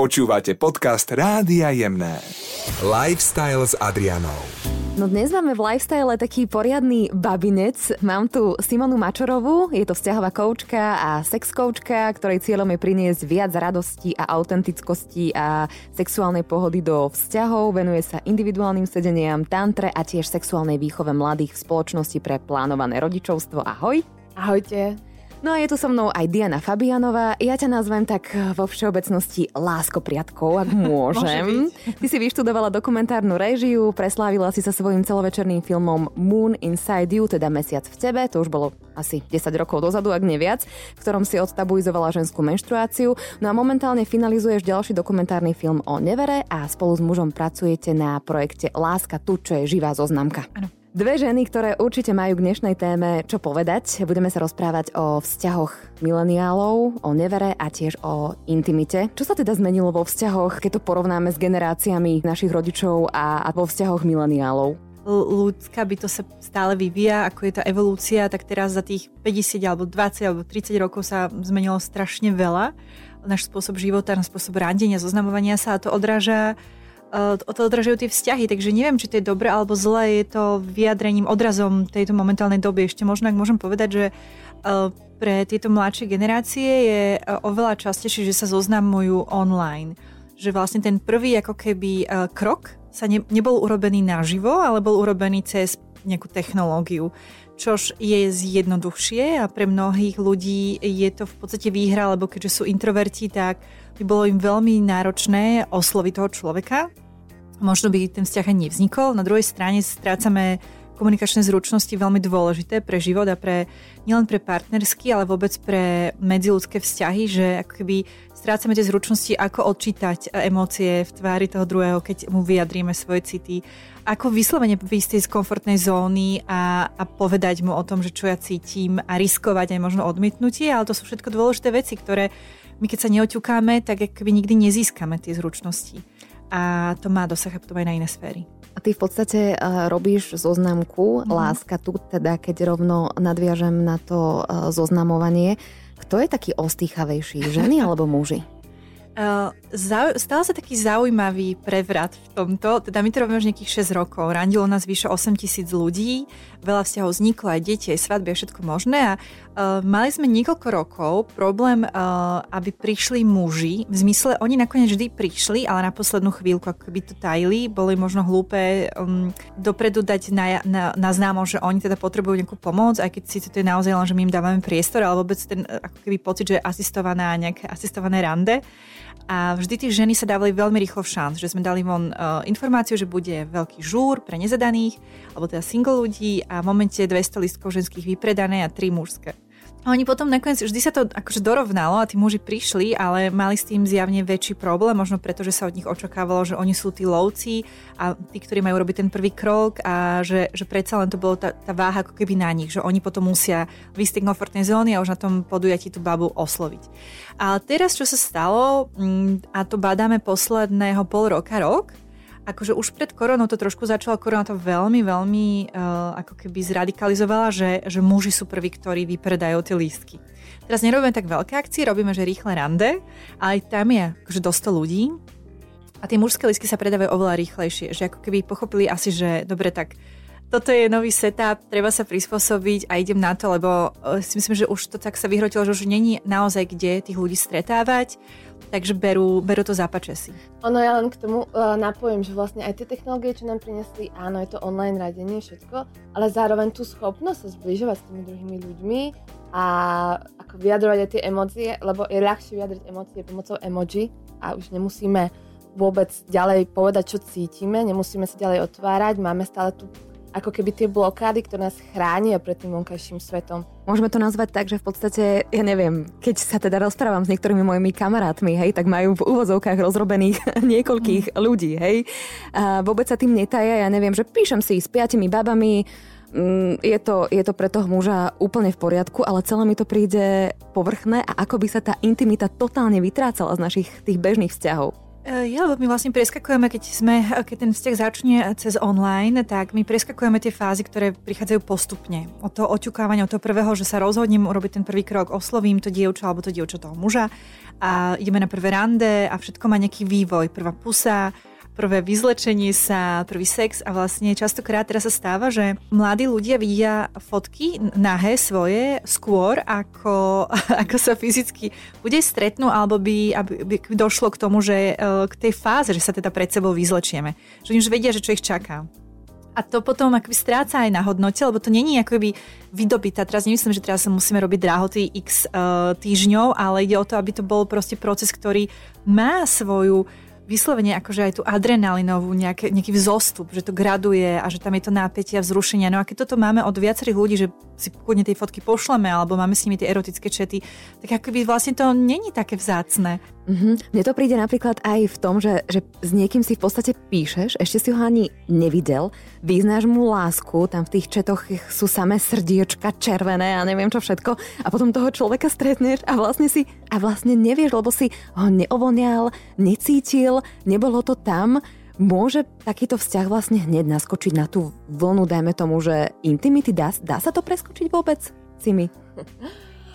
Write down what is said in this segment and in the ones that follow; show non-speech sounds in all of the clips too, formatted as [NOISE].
Počúvate podcast Rádia Jemné. Lifestyle s Adrianou. No dnes máme v Lifestyle taký poriadny babinec. Mám tu Simonu Mačorovú, je to vzťahová koučka a sex koučka, ktorej cieľom je priniesť viac radosti a autentickosti a sexuálnej pohody do vzťahov. Venuje sa individuálnym sedeniam, tantre a tiež sexuálnej výchove mladých v spoločnosti pre plánované rodičovstvo. Ahoj! Ahojte. No a je tu so mnou aj Diana Fabianová. Ja ťa nazvem tak vo všeobecnosti lásko priatkov, ak [LAUGHS] môžem. Ty si vyštudovala dokumentárnu režiu, preslávila si sa svojím celovečerným filmom Moon Inside You, teda Mesiac v tebe, to už bolo asi 10 rokov dozadu, ak neviac, v ktorom si odtabuizovala ženskú menštruáciu. No a momentálne finalizuješ ďalší dokumentárny film o nevere a spolu s mužom pracujete na projekte Láska tu, čo je živá zoznamka. Áno. Dve ženy, ktoré určite majú k dnešnej téme čo povedať. Budeme sa rozprávať o vzťahoch mileniálov, o nevere a tiež o intimite. Čo sa teda zmenilo vo vzťahoch, keď to porovnáme s generáciami našich rodičov a, a vo vzťahoch mileniálov? ľudská by to sa stále vyvíja, ako je tá evolúcia, tak teraz za tých 50 alebo 20 alebo 30 rokov sa zmenilo strašne veľa. Náš spôsob života, náš spôsob randenia, zoznamovania sa a to odráža to odražujú tie vzťahy, takže neviem, či to je dobre alebo zle, je to vyjadrením, odrazom tejto momentálnej doby. Ešte možno, ak môžem povedať, že uh, pre tieto mladšie generácie je uh, oveľa častejšie, že sa zoznamujú online. Že vlastne ten prvý ako keby krok sa ne, nebol urobený naživo, ale bol urobený cez nejakú technológiu čož je zjednoduchšie a pre mnohých ľudí je to v podstate výhra, lebo keďže sú introverti, tak bolo im veľmi náročné osloviť toho človeka. Možno by ten vzťah ani nevznikol. Na druhej strane strácame komunikačné zručnosti veľmi dôležité pre život a pre nielen pre partnerský, ale vôbec pre medziludské vzťahy, že ako keby strácame tie zručnosti, ako odčítať emócie v tvári toho druhého, keď mu vyjadríme svoje city, ako vyslovene výjsť z komfortnej zóny a, a povedať mu o tom, že čo ja cítim a riskovať aj možno odmietnutie, ale to sú všetko dôležité veci, ktoré my keď sa neoťukáme, tak keby nikdy nezískame tie zručnosti. A to má dosah potom aj na iné sféry. A ty v podstate uh, robíš zoznamku mm. Láska tu, teda keď rovno nadviažem na to uh, zoznamovanie. Kto je taký ostýchavejší, [LAUGHS] ženy alebo muži? Uh, zau, stal sa taký zaujímavý prevrat v tomto, teda my to robíme už nejakých 6 rokov, randilo nás vyše 8 tisíc ľudí, veľa vzťahov vzniklo, aj deti, aj svadby a všetko možné. A uh, mali sme niekoľko rokov problém, uh, aby prišli muži, v zmysle oni nakoniec vždy prišli, ale na poslednú chvíľku, ako keby to tajili, boli možno hlúpe um, dopredu dať na, na, na známo, že oni teda potrebujú nejakú pomoc, aj keď síce to je naozaj len, že my im dávame priestor, ale vôbec ten ako keby pocit, že je asistovaná nejaké asistované rande. A vždy tie ženy sa dávali veľmi rýchlo v šanc, že sme dali von uh, informáciu, že bude veľký žúr pre nezadaných, alebo teda single ľudí a v momente 200 listkov ženských vypredané a 3 mužské. A oni potom nakoniec, vždy sa to akože dorovnalo a tí muži prišli, ale mali s tým zjavne väčší problém, možno preto, že sa od nich očakávalo, že oni sú tí lovci a tí, ktorí majú robiť ten prvý krok a že, že predsa len to bolo tá, tá váha ako keby na nich, že oni potom musia vystať komfortnej zóny a už na tom podujatí tú babu osloviť. A teraz, čo sa stalo, mm, a to badáme posledného pol roka, rok, akože už pred koronou to trošku začala, korona to veľmi, veľmi uh, ako keby zradikalizovala, že, že muži sú prví, ktorí vypredajú tie lístky. Teraz nerobíme tak veľké akcie, robíme, že rýchle rande, aj tam je akože dosť ľudí a tie mužské lístky sa predávajú oveľa rýchlejšie, že ako keby pochopili asi, že dobre, tak toto je nový setup, treba sa prispôsobiť a idem na to, lebo eh, si myslím, že už to tak sa vyhrotilo, že už není naozaj kde tých ľudí stretávať, takže berú, berú to zápače si. Ono ja len k tomu uh, napojím, že vlastne aj tie technológie, čo nám priniesli, áno, je to online radenie, všetko, ale zároveň tú schopnosť sa zbližovať s tými druhými ľuďmi a ako vyjadrovať aj tie emócie, lebo je ľahšie vyjadriť emócie pomocou emoji a už nemusíme vôbec ďalej povedať, čo cítime, nemusíme sa ďalej otvárať, máme stále tú ako keby tie blokády, ktoré nás chránia pred tým vonkajším svetom. Môžeme to nazvať tak, že v podstate, ja neviem, keď sa teda rozprávam s niektorými mojimi kamarátmi, hej, tak majú v úvozovkách rozrobených [LAUGHS] niekoľkých mm. ľudí, hej. A vôbec sa tým netaja, ja neviem, že píšem si s piatimi babami, mm, je to, je to pre toho muža úplne v poriadku, ale celé mi to príde povrchné a ako by sa tá intimita totálne vytrácala z našich tých bežných vzťahov. E, ja, lebo my vlastne preskakujeme, keď, sme, keď ten vzťah začne cez online, tak my preskakujeme tie fázy, ktoré prichádzajú postupne. Od toho oťukávania, od toho prvého, že sa rozhodnem urobiť ten prvý krok, oslovím to dievča alebo to dievča toho muža a ideme na prvé rande a všetko má nejaký vývoj. Prvá pusa, prvé vyzlečenie sa, prvý sex a vlastne častokrát teraz sa stáva, že mladí ľudia vidia fotky nahé svoje skôr, ako, [LAUGHS] ako sa fyzicky bude stretnú, alebo by, aby, by došlo k tomu, že e, k tej fáze, že sa teda pred sebou vyzlečieme. Že už vedia, že čo ich čaká. A to potom akoby stráca aj na hodnote, lebo to není akoby vydobitá. Teraz nemyslím, že teraz musíme robiť dráhoty x uh, týždňov, ale ide o to, aby to bol proste proces, ktorý má svoju vyslovene akože aj tú adrenalinovú nejaký, nejaký vzostup, že to graduje a že tam je to napätie a vzrušenia. No a keď toto máme od viacerých ľudí, že si kľudne tie fotky pošleme alebo máme s nimi tie erotické čety, tak akoby vlastne to není také vzácne. Mm-hmm. Mne to príde napríklad aj v tom, že, že s niekým si v podstate píšeš, ešte si ho ani nevidel, vyznáš mu lásku, tam v tých četoch sú samé srdiečka červené a neviem čo všetko a potom toho človeka stretneš a vlastne si a vlastne nevieš, lebo si ho neovonial, necítil, nebolo to tam, Môže takýto vzťah vlastne hneď naskočiť na tú vlnu, dajme tomu, že intimity, dá, dá sa to preskočiť vôbec, Cimi?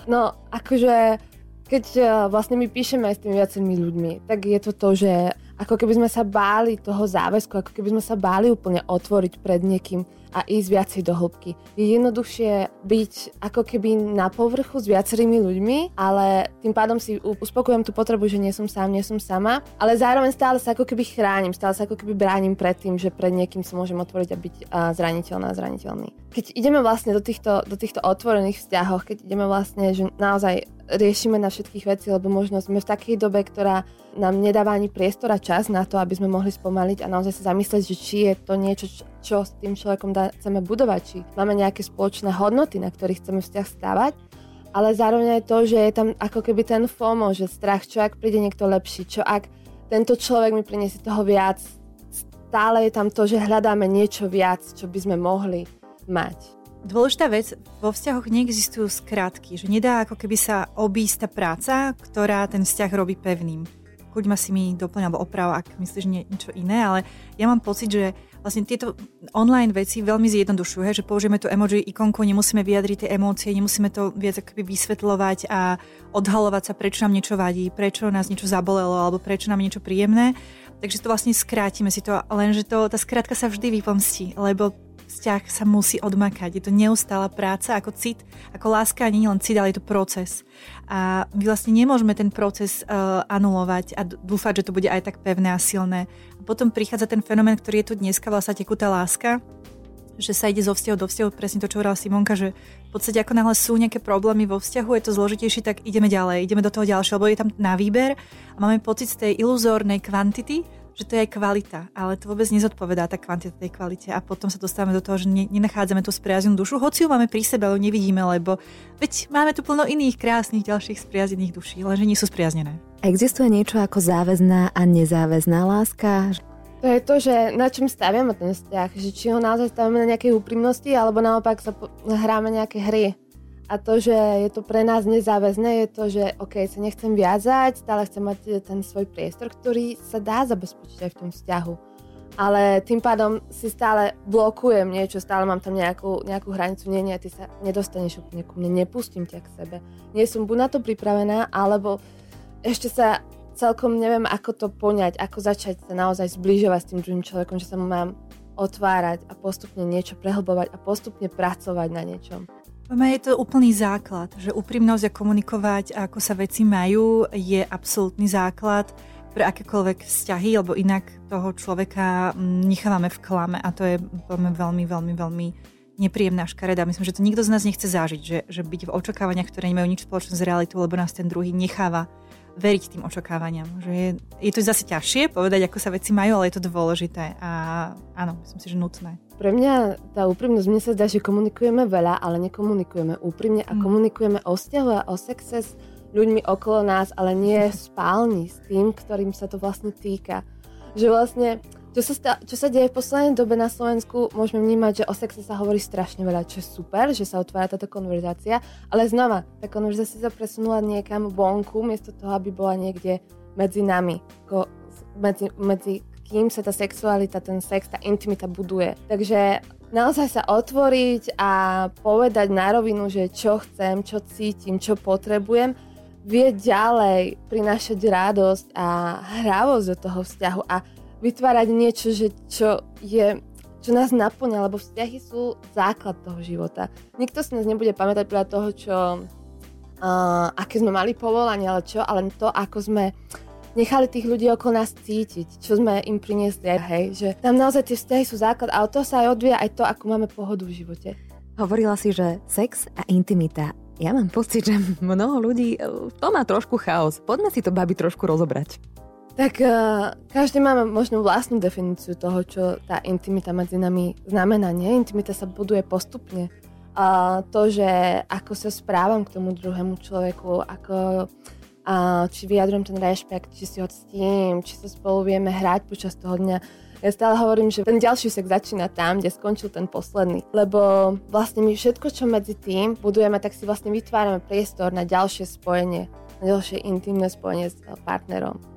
No, akože keď uh, vlastne my píšeme aj s tými viacerými ľuďmi, tak je to to, že ako keby sme sa báli toho záväzku, ako keby sme sa báli úplne otvoriť pred niekým a ísť viacej do hĺbky. Je jednoduchšie byť ako keby na povrchu s viacerými ľuďmi, ale tým pádom si uspokojujem tú potrebu, že nie som sám, nie som sama, ale zároveň stále sa ako keby chránim, stále sa ako keby bránim pred tým, že pred niekým sa môžem otvoriť a byť zraniteľná zraniteľný. Keď ideme vlastne do týchto, do týchto otvorených vzťahov, keď ideme vlastne, že naozaj riešime na všetkých veci, lebo možno sme v takej dobe, ktorá nám nedáva ani priestor a čas na to, aby sme mohli spomaliť a naozaj sa zamyslieť, že či je to niečo, čo s tým človekom dá, chceme budovať, či máme nejaké spoločné hodnoty, na ktorých chceme vzťah stávať, ale zároveň aj to, že je tam ako keby ten FOMO, že strach, čo ak príde niekto lepší, čo ak tento človek mi priniesie toho viac, stále je tam to, že hľadáme niečo viac, čo by sme mohli mať. Dôležitá vec, vo vzťahoch neexistujú skratky, že nedá ako keby sa obísť tá práca, ktorá ten vzťah robí pevným. Kuď ma si mi doplň alebo oprav, ak myslíš nie, niečo iné, ale ja mám pocit, že vlastne tieto online veci veľmi zjednodušujú, že použijeme tú emoji ikonku, nemusíme vyjadriť tie emócie, nemusíme to viac akoby vysvetľovať a odhalovať sa, prečo nám niečo vadí, prečo nás niečo zabolelo alebo prečo nám niečo príjemné. Takže to vlastne skrátime si to, lenže to, tá skrátka sa vždy vypomstí, lebo vzťah sa musí odmakať. Je to neustála práca ako cit, ako láska nie len cit, ale je to proces. A my vlastne nemôžeme ten proces uh, anulovať a dúfať, že to bude aj tak pevné a silné. A potom prichádza ten fenomén, ktorý je tu dneska, vlastne tekutá láska, že sa ide zo vzťahu do vzťahu, presne to, čo hovorila Simonka, že v podstate ako náhle sú nejaké problémy vo vzťahu, je to zložitejšie, tak ideme ďalej, ideme do toho ďalšieho, lebo je tam na výber a máme pocit z tej iluzórnej kvantity, že to je aj kvalita, ale to vôbec nezodpovedá tá kvantita tej kvalite a potom sa dostávame do toho, že ne, nenachádzame tú spriaznenú dušu, hoci ju máme pri sebe, ale nevidíme, lebo veď máme tu plno iných krásnych ďalších spriaznených duší, lenže nie sú spriaznené. Existuje niečo ako záväzná a nezáväzná láska? To je to, že na čom staviame ten vzťah, že či ho naozaj stavíme na nejakej úprimnosti, alebo naopak sa po- hráme nejaké hry a to, že je to pre nás nezáväzné, je to, že OK, sa nechcem viazať, stále chcem mať e, ten svoj priestor, ktorý sa dá zabezpečiť aj v tom vzťahu. Ale tým pádom si stále blokujem niečo, stále mám tam nejakú, nejakú hranicu, nie, nie, ty sa nedostaneš úplne ku mne, nepustím ťa k sebe. Nie som buď na to pripravená, alebo ešte sa celkom neviem, ako to poňať, ako začať sa naozaj zbližovať s tým druhým človekom, že sa mu mám otvárať a postupne niečo prehlbovať a postupne pracovať na niečom. Je to úplný základ, že úprimnosť a komunikovať, ako sa veci majú, je absolútny základ pre akékoľvek vzťahy, lebo inak toho človeka mm, nechávame v klame a to je veľmi, veľmi, veľmi nepríjemná škareda. Myslím, že to nikto z nás nechce zažiť, že, že byť v očakávaniach, ktoré nemajú nič spoločné s realitou, lebo nás ten druhý necháva veriť tým očakávaniam. Že je, je to zase ťažšie povedať, ako sa veci majú, ale je to dôležité a áno, myslím si, že nutné. Pre mňa tá úprimnosť, mne sa zdá, že komunikujeme veľa, ale nekomunikujeme úprimne a mm. komunikujeme o vzťahu a o sexe s ľuďmi okolo nás, ale nie [LAUGHS] v spálni s tým, ktorým sa to vlastne týka. Že vlastne čo sa, sta- čo sa deje v poslednej dobe na Slovensku, môžeme vnímať, že o sexe sa hovorí strašne veľa, čo je super, že sa otvára táto konverzácia, ale znova, tá konverzácia sa presunula niekam vonku, miesto toho, aby bola niekde medzi nami. Ako medzi, medzi kým sa tá sexualita, ten sex, tá intimita buduje. Takže naozaj sa otvoriť a povedať na rovinu, že čo chcem, čo cítim, čo potrebujem, vie ďalej prinášať radosť a hravosť do toho vzťahu a vytvárať niečo, že čo je čo nás naplňa, lebo vzťahy sú základ toho života. Nikto si nás nebude pamätať podľa toho, čo, uh, aké sme mali povolanie, ale čo, ale to, ako sme nechali tých ľudí okolo nás cítiť, čo sme im priniesli, hej, že tam naozaj tie vzťahy sú základ a od toho sa aj odvíja aj to, ako máme pohodu v živote. Hovorila si, že sex a intimita. Ja mám pocit, že mnoho ľudí e, to má trošku chaos. Poďme si to, babi, trošku rozobrať. Tak uh, každý máme možno vlastnú definíciu toho, čo tá intimita medzi nami znamená. Nie? Intimita sa buduje postupne. A to, že ako sa správam k tomu druhému človeku, ako a či vyjadrujem ten rešpekt, či si ho ctím, či sa spolu vieme hrať počas toho dňa. Ja stále hovorím, že ten ďalší sex začína tam, kde skončil ten posledný. Lebo vlastne my všetko, čo medzi tým budujeme, tak si vlastne vytvárame priestor na ďalšie spojenie, na ďalšie intimné spojenie s partnerom.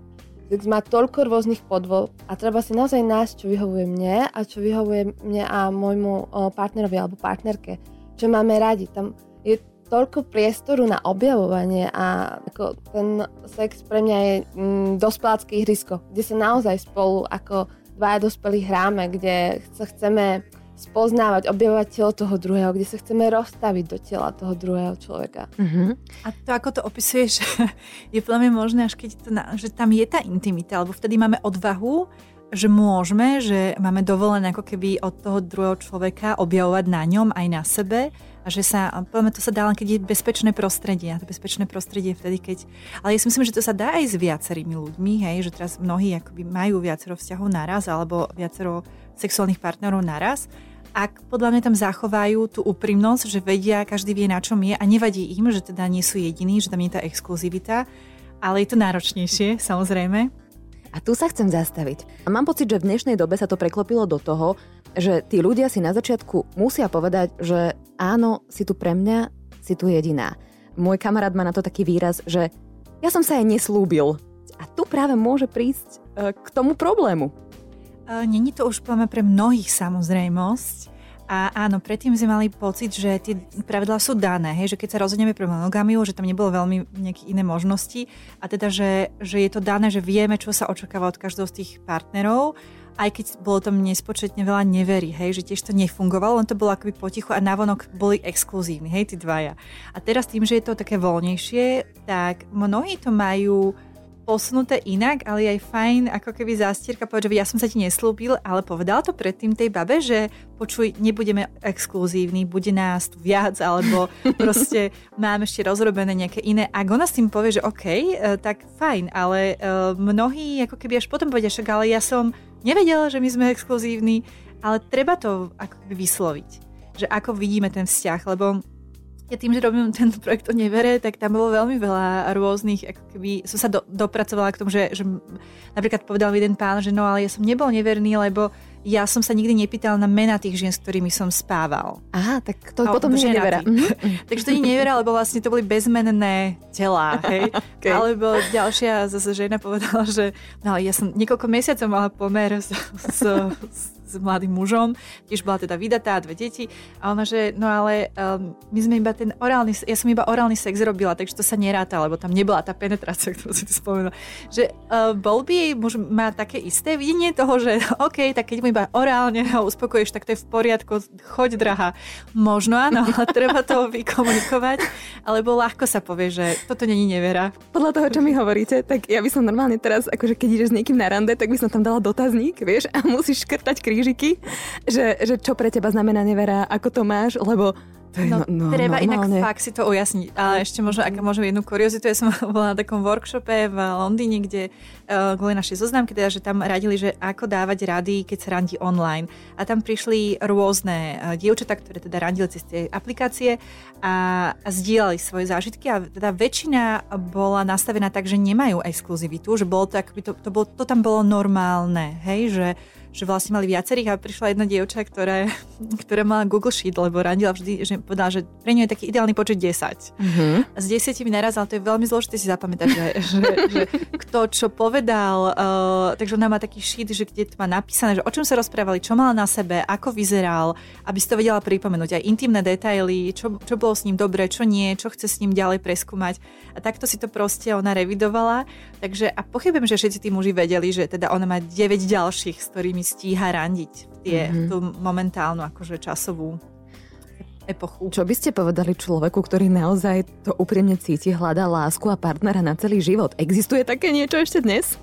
Sex má toľko rôznych podvol a treba si naozaj nájsť, čo vyhovuje mne a čo vyhovuje mne a môjmu partnerovi alebo partnerke. Čo máme radi. Tam je toľko priestoru na objavovanie a ako ten sex pre mňa je mm, dospelácké ihrisko, kde sa naozaj spolu ako dvaja dospelí hráme, kde sa chceme spoznávať, objavovať telo toho druhého, kde sa chceme rozstaviť do tela toho druhého človeka. Uh-huh. A to, ako to opisuješ, [LAUGHS] je podľa mňa možné, až keď to, že tam je tá intimita, alebo vtedy máme odvahu, že môžeme, že máme dovolené ako keby od toho druhého človeka objavovať na ňom aj na sebe a že sa, povieme, to sa dá len, keď je bezpečné prostredie. A to bezpečné prostredie vtedy, keď... Ale ja si myslím, že to sa dá aj s viacerými ľuďmi, hej, že teraz mnohí akoby majú viacero vzťahov naraz alebo viacero sexuálnych partnerov naraz. Ak podľa mňa tam zachovajú tú úprimnosť, že vedia, každý vie, na čom je a nevadí im, že teda nie sú jediní, že tam je tá exkluzivita, ale je to náročnejšie, samozrejme. A tu sa chcem zastaviť. A mám pocit, že v dnešnej dobe sa to preklopilo do toho, že tí ľudia si na začiatku musia povedať, že áno, si tu pre mňa, si tu jediná. Môj kamarát má na to taký výraz, že ja som sa aj neslúbil. A tu práve môže prísť e, k tomu problému. Není to už pre mnohých samozrejmosť. A áno, predtým sme mali pocit, že tie pravidlá sú dané, hej, že keď sa rozhodneme pre monogamiu, že tam nebolo veľmi nejaké iné možnosti a teda, že, že je to dané, že vieme, čo sa očakáva od každého z tých partnerov aj keď bolo tam nespočetne veľa neverí, hej, že tiež to nefungovalo, len to bolo akoby potichu a navonok boli exkluzívni, hej, tí dvaja. A teraz tým, že je to také voľnejšie, tak mnohí to majú posunuté inak, ale je aj fajn ako keby zástierka povedať, že ja som sa ti neslúbil, ale povedal to predtým tej babe, že počuj, nebudeme exkluzívni, bude nás tu viac, alebo [LAUGHS] proste máme ešte rozrobené nejaké iné. Ak ona s tým povie, že OK, e, tak fajn, ale uh, mnohí ako keby až potom povedia, však ale ja som nevedela, že my sme exkluzívni, ale treba to ako keby vysloviť, že ako vidíme ten vzťah, lebo ja tým, že robím tento projekt o nevere, tak tam bolo veľmi veľa rôznych, ako keby som sa do, dopracovala k tomu, že, že napríklad povedal jeden pán, že no ale ja som nebol neverný, lebo ja som sa nikdy nepýtal na mena tých žien, s ktorými som spával. Aha, tak to a, potom nie je nevera. Mm-hmm. [LAUGHS] Takže to nie nevera, lebo vlastne to boli bezmenné telá. Hej? [LAUGHS] okay. Alebo ďalšia zase žena povedala, že no, ja som niekoľko mesiacov mala pomer s, s, s s mladým mužom, tiež bola teda vydatá, dve deti a ona, že no ale um, my sme iba ten orálny, ja som iba orálny sex robila, takže to sa neráta, lebo tam nebola tá penetrácia, [LAUGHS] ktorú si tu spomenula. Že uh, bol by jej muž má také isté videnie toho, že [LAUGHS] OK, tak keď mu iba orálne ho uspokojíš, tak to je v poriadku, choď drahá. Možno áno, ale [LAUGHS] treba to vykomunikovať, alebo ľahko sa povie, že toto není nevera. Podľa toho, čo mi hovoríte, tak ja by som normálne teraz, akože keď ideš s niekým na rande, tak by som tam dala dotazník, vieš, a musíš škrtať krí krížiky, že, že čo pre teba znamená nevera, ako to máš, lebo to je no, no, treba normálne. inak fakt si to ujasniť. Ale ešte možno, ak môžem jednu kuriozitu, ja som [LAUGHS] bola na takom workshope v Londýne, kde uh, kvôli našej zoznamky, teda, že tam radili, že ako dávať rady, keď sa randí online. A tam prišli rôzne uh, dievčatá, ktoré teda randili cez tie aplikácie a, a zdieľali svoje zážitky a teda väčšina bola nastavená tak, že nemajú exkluzivitu, že bolo to, akoby to, to, bolo, to tam bolo normálne, hej, že že vlastne mali viacerých a prišla jedna dievča, ktorá, [LAUGHS] ktorá mala Google Sheet, lebo randila vždy, že povedala, že pre ňu je taký ideálny počet 10. Mm-hmm. A s 10 naraz, ale to je veľmi zložité si zapamätať, že, [LAUGHS] že, že kto čo povedal. Uh, takže ona má taký sheet, že kde to má napísané, že o čom sa rozprávali, čo mala na sebe, ako vyzeral, aby si to vedela pripomenúť. Aj intimné detaily, čo, čo bolo s ním dobre, čo nie, čo chce s ním ďalej preskúmať. A takto si to proste ona revidovala. Takže a pochybujem, že všetci tí muži vedeli, že teda ona má 9 ďalších, s ktorými stíha randiť tie, mm-hmm. tú momentálnu akože časovú epochu. Čo by ste povedali človeku, ktorý naozaj to úprimne cíti, hľadá lásku a partnera na celý život? Existuje také niečo ešte dnes?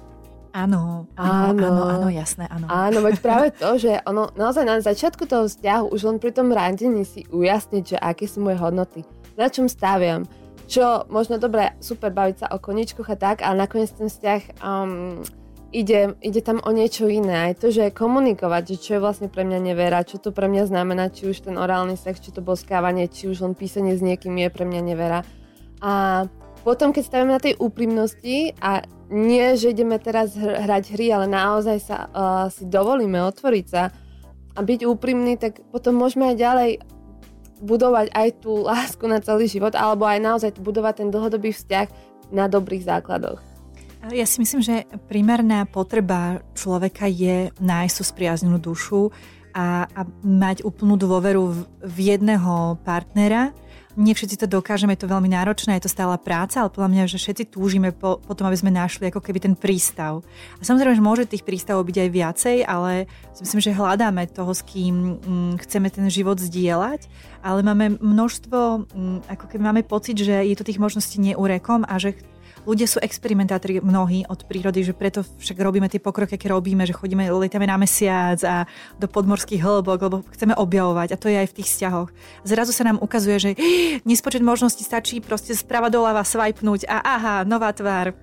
Áno, áno, áno, áno, jasné, áno. Áno, veď práve to, že ono naozaj na začiatku toho vzťahu už len pri tom randení si ujasniť, že aké sú moje hodnoty, na čom staviam, čo možno dobre, super baviť sa o koničkoch a tak, ale nakoniec ten vzťah um, ide, ide tam o niečo iné. Aj to, že komunikovať, že čo je vlastne pre mňa nevera, čo to pre mňa znamená, či už ten orálny sex, či to boskávanie, či už len písanie s niekým je pre mňa nevera. A potom, keď stavíme na tej úprimnosti a nie, že ideme teraz hrať hry, ale naozaj sa uh, si dovolíme otvoriť sa a byť úprimný, tak potom môžeme aj ďalej budovať aj tú lásku na celý život, alebo aj naozaj budovať ten dlhodobý vzťah na dobrých základoch. Ja si myslím, že primárna potreba človeka je nájsť spriaznenú dušu a, a mať úplnú dôveru v, v jedného partnera. Nie všetci to dokážeme, je to veľmi náročné, je to stála práca, ale podľa mňa, že všetci túžime po, po tom, aby sme našli ako keby ten prístav. A samozrejme, že môže tých prístavov byť aj viacej, ale myslím, že hľadáme toho, s kým mm, chceme ten život zdieľať, ale máme množstvo, mm, ako keby máme pocit, že je to tých možností neúrekom a že ľudia sú experimentátori mnohí od prírody, že preto však robíme tie pokroky, aké robíme, že chodíme, letame na mesiac a do podmorských hĺbok, lebo chceme objavovať a to je aj v tých vzťahoch. Zrazu sa nám ukazuje, že nespočet možností stačí proste sprava doľava swipenúť a aha, nová tvár.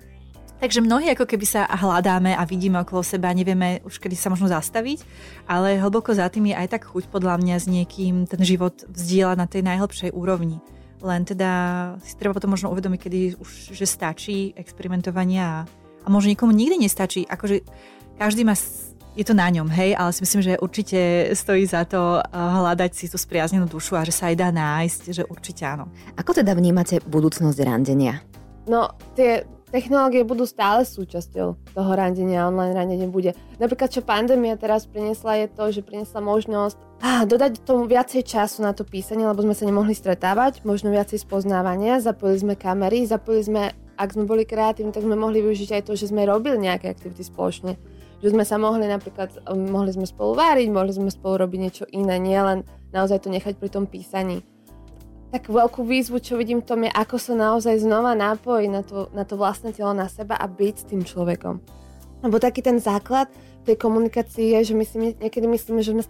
Takže mnohí ako keby sa hľadáme a vidíme okolo seba, nevieme už kedy sa možno zastaviť, ale hlboko za tým je aj tak chuť podľa mňa s niekým ten život vzdielať na tej najhlbšej úrovni. Len teda si treba potom možno uvedomiť, kedy už že stačí experimentovanie a, a možno nikomu nikdy nestačí. Akože každý má je to na ňom, hej, ale si myslím, že určite stojí za to eh, hľadať si tú spriaznenú dušu a že sa aj dá nájsť, že určite áno. Ako teda vnímate budúcnosť randenia? No, tie technológie budú stále súčasťou toho randenia, online randenie bude. Napríklad, čo pandémia teraz priniesla, je to, že priniesla možnosť ah, dodať tomu viacej času na to písanie, lebo sme sa nemohli stretávať, možno viacej spoznávania, zapojili sme kamery, zapojili sme, ak sme boli kreatívni, tak sme mohli využiť aj to, že sme robili nejaké aktivity spoločne. Že sme sa mohli napríklad, mohli sme spolu váriť, mohli sme spolu robiť niečo iné, nielen naozaj to nechať pri tom písaní tak veľkú výzvu, čo vidím v tom je, ako sa naozaj znova nápojiť na to, na to vlastné telo, na seba a byť s tým človekom. Lebo taký ten základ tej komunikácii je, že my si niekedy myslíme, že sme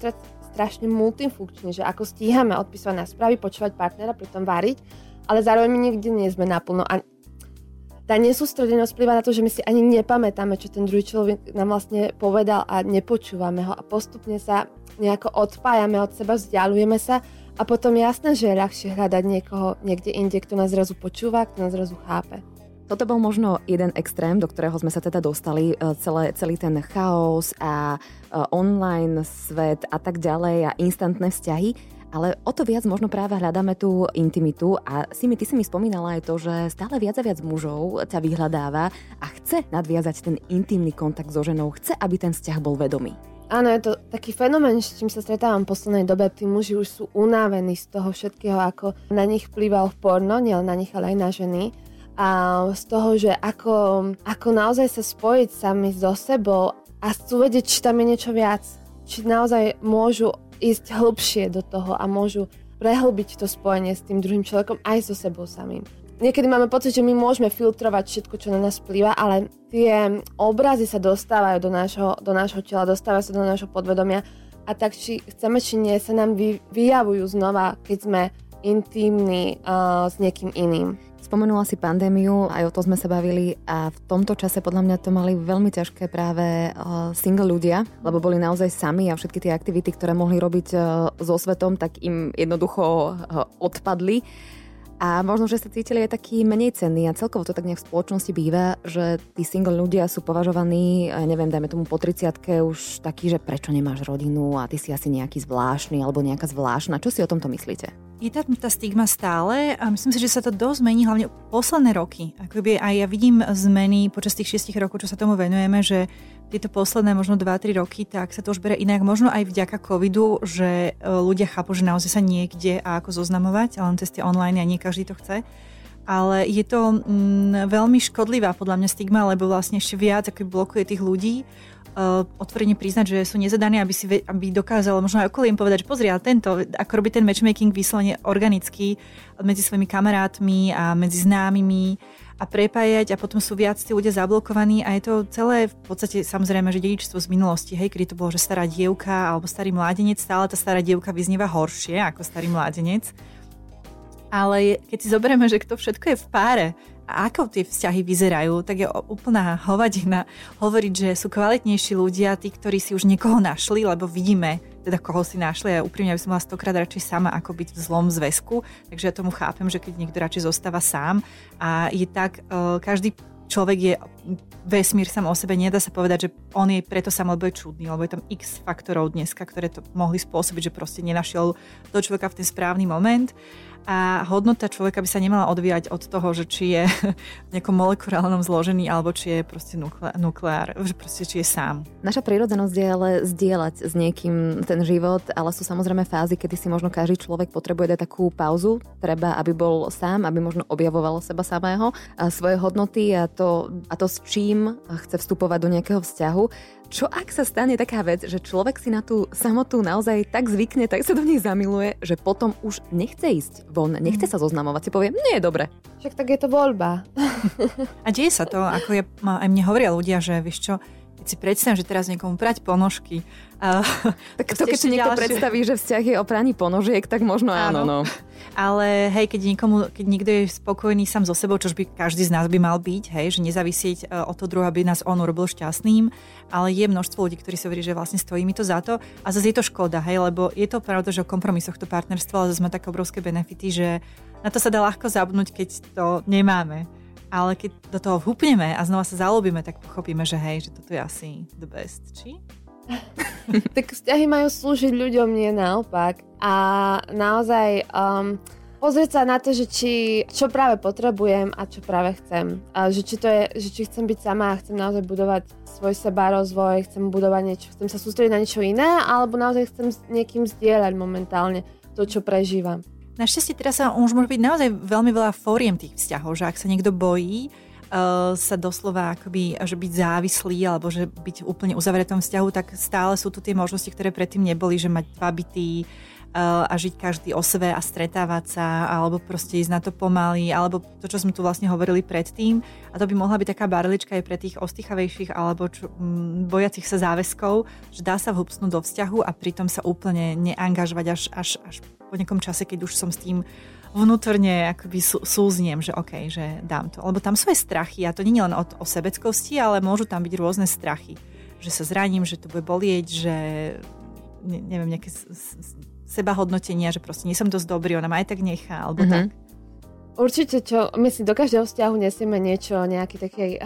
strašne multifunkční, že ako stíhame odpísať na správy, počúvať partnera, pritom variť, ale zároveň my nikdy nie sme naplno. A tá nesústredenosť vplyva na to, že my si ani nepamätáme, čo ten druhý človek nám vlastne povedal a nepočúvame ho a postupne sa nejako odpájame od seba, vzdialujeme sa a potom jasné, že je ľahšie hľadať niekoho niekde inde, kto nás zrazu počúva, kto nás zrazu chápe. Toto bol možno jeden extrém, do ktorého sme sa teda dostali, e, celé, celý ten chaos a e, online svet a tak ďalej a instantné vzťahy. Ale o to viac možno práve hľadáme tú intimitu a si mi, ty si mi spomínala aj to, že stále viac a viac mužov ťa vyhľadáva a chce nadviazať ten intimný kontakt so ženou, chce, aby ten vzťah bol vedomý. Áno, je to taký fenomén, s čím sa stretávam v poslednej dobe. Tí muži už sú unávení z toho všetkého, ako na nich vplyval v porno, nielen na nich, ale aj na ženy. A z toho, že ako, ako naozaj sa spojiť sami so sebou a chcú či tam je niečo viac. Či naozaj môžu ísť hlbšie do toho a môžu prehlbiť to spojenie s tým druhým človekom aj so sebou samým niekedy máme pocit, že my môžeme filtrovať všetko, čo na nás vplýva, ale tie obrazy sa dostávajú do nášho, do nášho tela, dostávajú sa do nášho podvedomia a tak či chceme, či nie, sa nám vy, vyjavujú znova, keď sme intimní uh, s niekým iným. Spomenula si pandémiu, aj o to sme sa bavili a v tomto čase podľa mňa to mali veľmi ťažké práve uh, single ľudia, lebo boli naozaj sami a všetky tie aktivity, ktoré mohli robiť uh, so svetom, tak im jednoducho uh, odpadli. a možno, že sa cítili aj taký menej cenní a celkovo to tak nejak v spoločnosti býva, že tí single ľudia sú považovaní, neviem, dajme tomu po 30 už taký, že prečo nemáš rodinu a ty si asi nejaký zvláštny alebo nejaká zvláštna. Čo si o tomto myslíte? Je tam tá stigma stále a myslím si, že sa to dosť mení, hlavne posledné roky. Akoby aj ja vidím zmeny počas tých šiestich rokov, čo sa tomu venujeme, že tieto posledné možno 2-3 roky, tak sa to už bere inak. Možno aj vďaka covidu, že e, ľudia chápu, že naozaj sa niekde a ako zoznamovať, len cez tie online a nie každý to chce. Ale je to mm, veľmi škodlivá podľa mňa stigma, lebo vlastne ešte viac ako blokuje tých ľudí uh, otvorene priznať, že sú nezadaní, aby, si, aby dokázalo možno aj okolím povedať, že pozri, ale tento, ako robí ten matchmaking vyslovene organicky medzi svojimi kamarátmi a medzi známymi a prepájať a potom sú viac tí ľudia zablokovaní a je to celé v podstate samozrejme, že dedičstvo z minulosti, hej, kedy to bolo, že stará dievka alebo starý mládenec, stále tá stará dievka vyznieva horšie ako starý mládenec. Ale keď si zoberieme, že to všetko je v páre, a ako tie vzťahy vyzerajú, tak je úplná hovadina hovoriť, že sú kvalitnejší ľudia, tí, ktorí si už niekoho našli, lebo vidíme, teda koho si našli. A úprimne by som bola stokrát radšej sama, ako byť v zlom zväzku, takže ja tomu chápem, že keď niekto radšej zostáva sám. A je tak, uh, každý človek je vesmír sám o sebe, nedá sa povedať, že on je preto sám, lebo je čudný, lebo je tam x faktorov dneska, ktoré to mohli spôsobiť, že proste nenašiel toho človeka v ten správny moment a hodnota človeka by sa nemala odvíjať od toho, že či je [LAUGHS] v nejakom molekulárnom zložení alebo či je proste nukle- nukleár, proste či je sám. Naša prírodzenosť je ale zdieľať s niekým ten život, ale sú samozrejme fázy, kedy si možno každý človek potrebuje dať takú pauzu, treba, aby bol sám, aby možno objavoval seba samého, a svoje hodnoty a to, a to s čím chce vstupovať do nejakého vzťahu. Čo ak sa stane taká vec, že človek si na tú samotu naozaj tak zvykne, tak sa do nej zamiluje, že potom už nechce ísť von, nechce sa zoznamovať, si povie, nie je dobre. Však tak je to voľba. [LAUGHS] A deje sa to, ako je, aj mne hovoria ľudia, že vieš čo, keď si predstavím, že teraz niekomu prať ponožky. Uh, [LAUGHS] tak [LAUGHS] to, keď si niekto ďalšie... predstaví, že vzťah je o praní ponožiek, tak možno áno. áno no. Ale hej, keď, niekomu, keď niekto je spokojný sám so sebou, čo by každý z nás by mal byť, hej, že nezávisieť uh, od toho druha, aby nás on urobil šťastným, ale je množstvo ľudí, ktorí si hovorí, že vlastne stojí mi to za to. A zase je to škoda, hej, lebo je to pravda, že o kompromisoch to partnerstvo, ale zase má také obrovské benefity, že na to sa dá ľahko zabudnúť, keď to nemáme ale keď do toho vhupneme a znova sa zalobíme, tak pochopíme, že hej, že toto je asi the best, či? [LAUGHS] tak vzťahy majú slúžiť ľuďom, nie naopak. A naozaj um, pozrieť sa na to, že či, čo práve potrebujem a čo práve chcem. A že či, to je, že či chcem byť sama a chcem naozaj budovať svoj seba rozvoj, chcem budovať niečo, chcem sa sústrediť na niečo iné, alebo naozaj chcem s niekým zdieľať momentálne to, čo prežívam. Našťastie teraz sa už môže byť naozaj veľmi veľa fóriem tých vzťahov, že ak sa niekto bojí, uh, sa doslova akoby, že byť závislý alebo že byť úplne uzavretom vzťahu, tak stále sú tu tie možnosti, ktoré predtým neboli, že mať dva byty, uh, a žiť každý o sebe a stretávať sa, alebo proste ísť na to pomaly, alebo to, čo sme tu vlastne hovorili predtým. A to by mohla byť taká barlička aj pre tých ostýchavejších alebo čo, m, bojacich sa záväzkov, že dá sa vhupsnúť do vzťahu a pritom sa úplne neangažovať až, až, až po nejakom čase, keď už som s tým vnútorne akoby súzniem, že OK, že dám to. Lebo tam sú aj strachy a to nie je len o, o sebeckosti, ale môžu tam byť rôzne strachy. Že sa zraním, že to bude bolieť, že ne, neviem, nejaké s, s, seba hodnotenia, že proste nie som dosť dobrý, ona ma aj tak nechá, alebo mm-hmm. tak. Určite, čo my si do každého vzťahu nesieme niečo, nejaký taký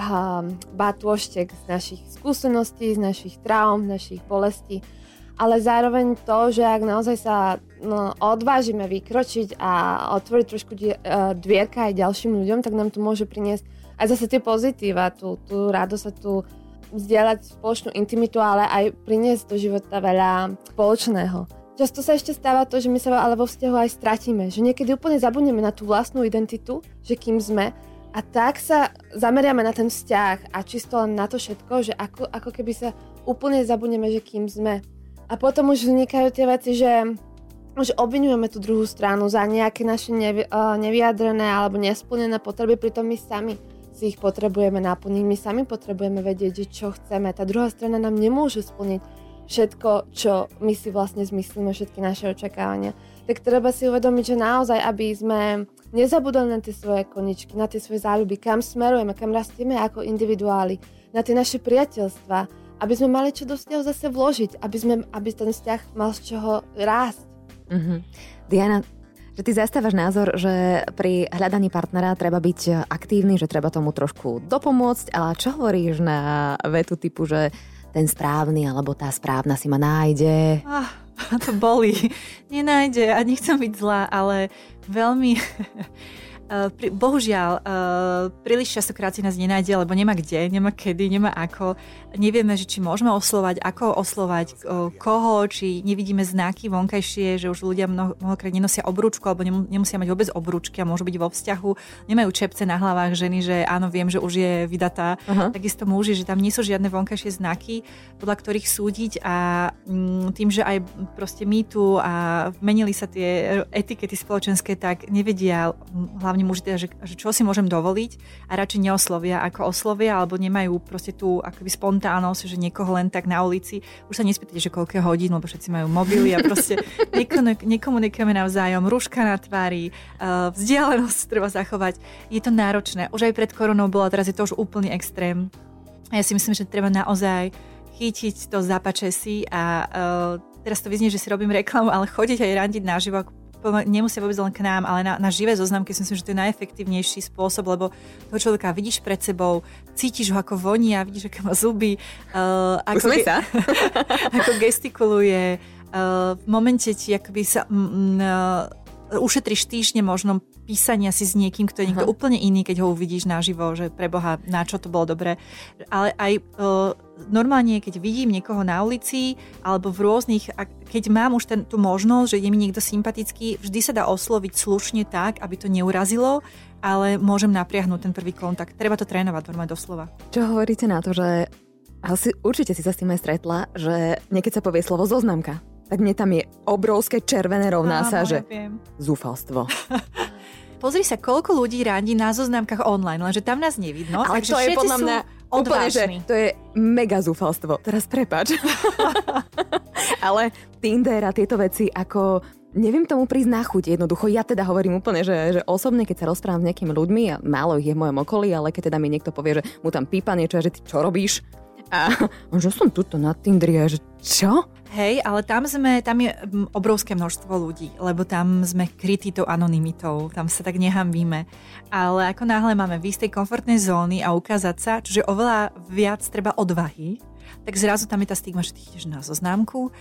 batôštek z našich skúseností, z našich traum, z našich bolestí ale zároveň to, že ak naozaj sa no, odvážime vykročiť a otvoriť trošku die, uh, dvierka aj ďalším ľuďom, tak nám to môže priniesť aj zase tie pozitíva, tú, tú radosť a tú vzdielať spoločnú intimitu, ale aj priniesť do života veľa spoločného. Často sa ešte stáva to, že my sa ale vo vzťahu aj stratíme, že niekedy úplne zabudneme na tú vlastnú identitu, že kým sme a tak sa zameriame na ten vzťah a čisto len na to všetko, že ako, ako keby sa úplne zabudneme, že kým sme. A potom už vznikajú tie veci, že už obvinujeme tú druhú stranu za nejaké naše nevi- nevyjadrené alebo nesplnené potreby, pritom my sami si ich potrebujeme naplniť, my sami potrebujeme vedieť, čo chceme. Tá druhá strana nám nemôže splniť všetko, čo my si vlastne zmyslíme, všetky naše očakávania. Tak treba si uvedomiť, že naozaj, aby sme nezabudli na tie svoje koničky, na tie svoje záľuby, kam smerujeme, kam rastieme ako individuáli, na tie naše priateľstva, aby sme mali čo do vzťahu zase vložiť, aby, sme, aby ten vzťah mal z čoho rásť. Mm-hmm. Diana, Že ty zastávaš názor, že pri hľadaní partnera treba byť aktívny, že treba tomu trošku dopomôcť, ale čo hovoríš na vetu typu, že ten správny alebo tá správna si ma nájde? Ah, to boli. [LAUGHS] Nenájde a nechcem byť zlá, ale veľmi [LAUGHS] Uh, pri, bohužiaľ, uh, príliš častokrát si nás nenájde, lebo nemá kde, nemá kedy, nemá ako. Nevieme, že či môžeme oslovať, ako oslovať, uh, koho, či nevidíme znaky vonkajšie, že už ľudia mnoho, mnohokrát nenosia obrúčku alebo nemusia mať vôbec obrúčky a môžu byť vo vzťahu. Nemajú čepce na hlavách ženy, že áno, viem, že už je vydatá. Uh-huh. Takisto muži, že tam nie sú žiadne vonkajšie znaky, podľa ktorých súdiť a mm, tým, že aj proste my tu a menili sa tie etikety spoločenské, tak nevedia hlavne hlavne muži teda, že, že čo si môžem dovoliť a radšej neoslovia ako oslovia, alebo nemajú proste tú akoby spontánnosť, že niekoho len tak na ulici. Už sa nespýtate, že koľko hodín, lebo všetci majú mobily a proste [LAUGHS] nekomunikujeme navzájom, rúška na tvári, uh, vzdialenosť treba zachovať. Je to náročné. Už aj pred koronou bola, teraz je to už úplný extrém. A ja si myslím, že treba naozaj chytiť to zapače si a uh, teraz to vyznie, že si robím reklamu, ale chodiť aj randiť naživo, nemusia vôbec len k nám, ale na, na živé zoznamky si myslím, že to je najefektívnejší spôsob, lebo toho človeka vidíš pred sebou, cítiš ho ako voní a vidíš, aké má zuby, uh, ako, ge- sa. [LAUGHS] ako gestikuluje. Uh, v momente ti akoby sa... Mm, uh, ušetríš týždne možno písania si s niekým, kto je niekto uh-huh. úplne iný, keď ho uvidíš naživo, že preboha, na čo to bolo dobré. Ale aj uh, normálne, keď vidím niekoho na ulici alebo v rôznych, keď mám už ten, tú možnosť, že je mi niekto sympatický, vždy sa dá osloviť slušne tak, aby to neurazilo, ale môžem napriahnuť ten prvý kontakt. Treba to trénovať normálne doslova. Čo hovoríte na to, že asi určite si sa s tým aj stretla, že niekedy sa povie slovo zoznamka tak mne tam je obrovské červené rovná Áno, sa, že ja zúfalstvo. [LAUGHS] Pozri sa, koľko ľudí randí na zoznamkách online, lenže tam nás nevidno. Ale to je podľa mňa úplne, že to je mega zúfalstvo. Teraz prepač. [LAUGHS] Ale Tinder a tieto veci ako Neviem tomu prísť na chuť jednoducho. Ja teda hovorím úplne, že, že osobne, keď sa rozprávam s nejakými ľuďmi, a málo ich je v mojom okolí, ale keď teda mi niekto povie, že mu tam pípa niečo, že ty čo robíš? A on, že som tuto na Tindri, a že čo? Hej, ale tam, sme, tam je obrovské množstvo ľudí, lebo tam sme krytí tou anonymitou, tam sa tak nehambíme. Ale ako náhle máme v istej komfortnej zóny a ukázať sa, čiže oveľa viac treba odvahy, tak zrazu tam je tá stigma, že ty ideš na zoznámku,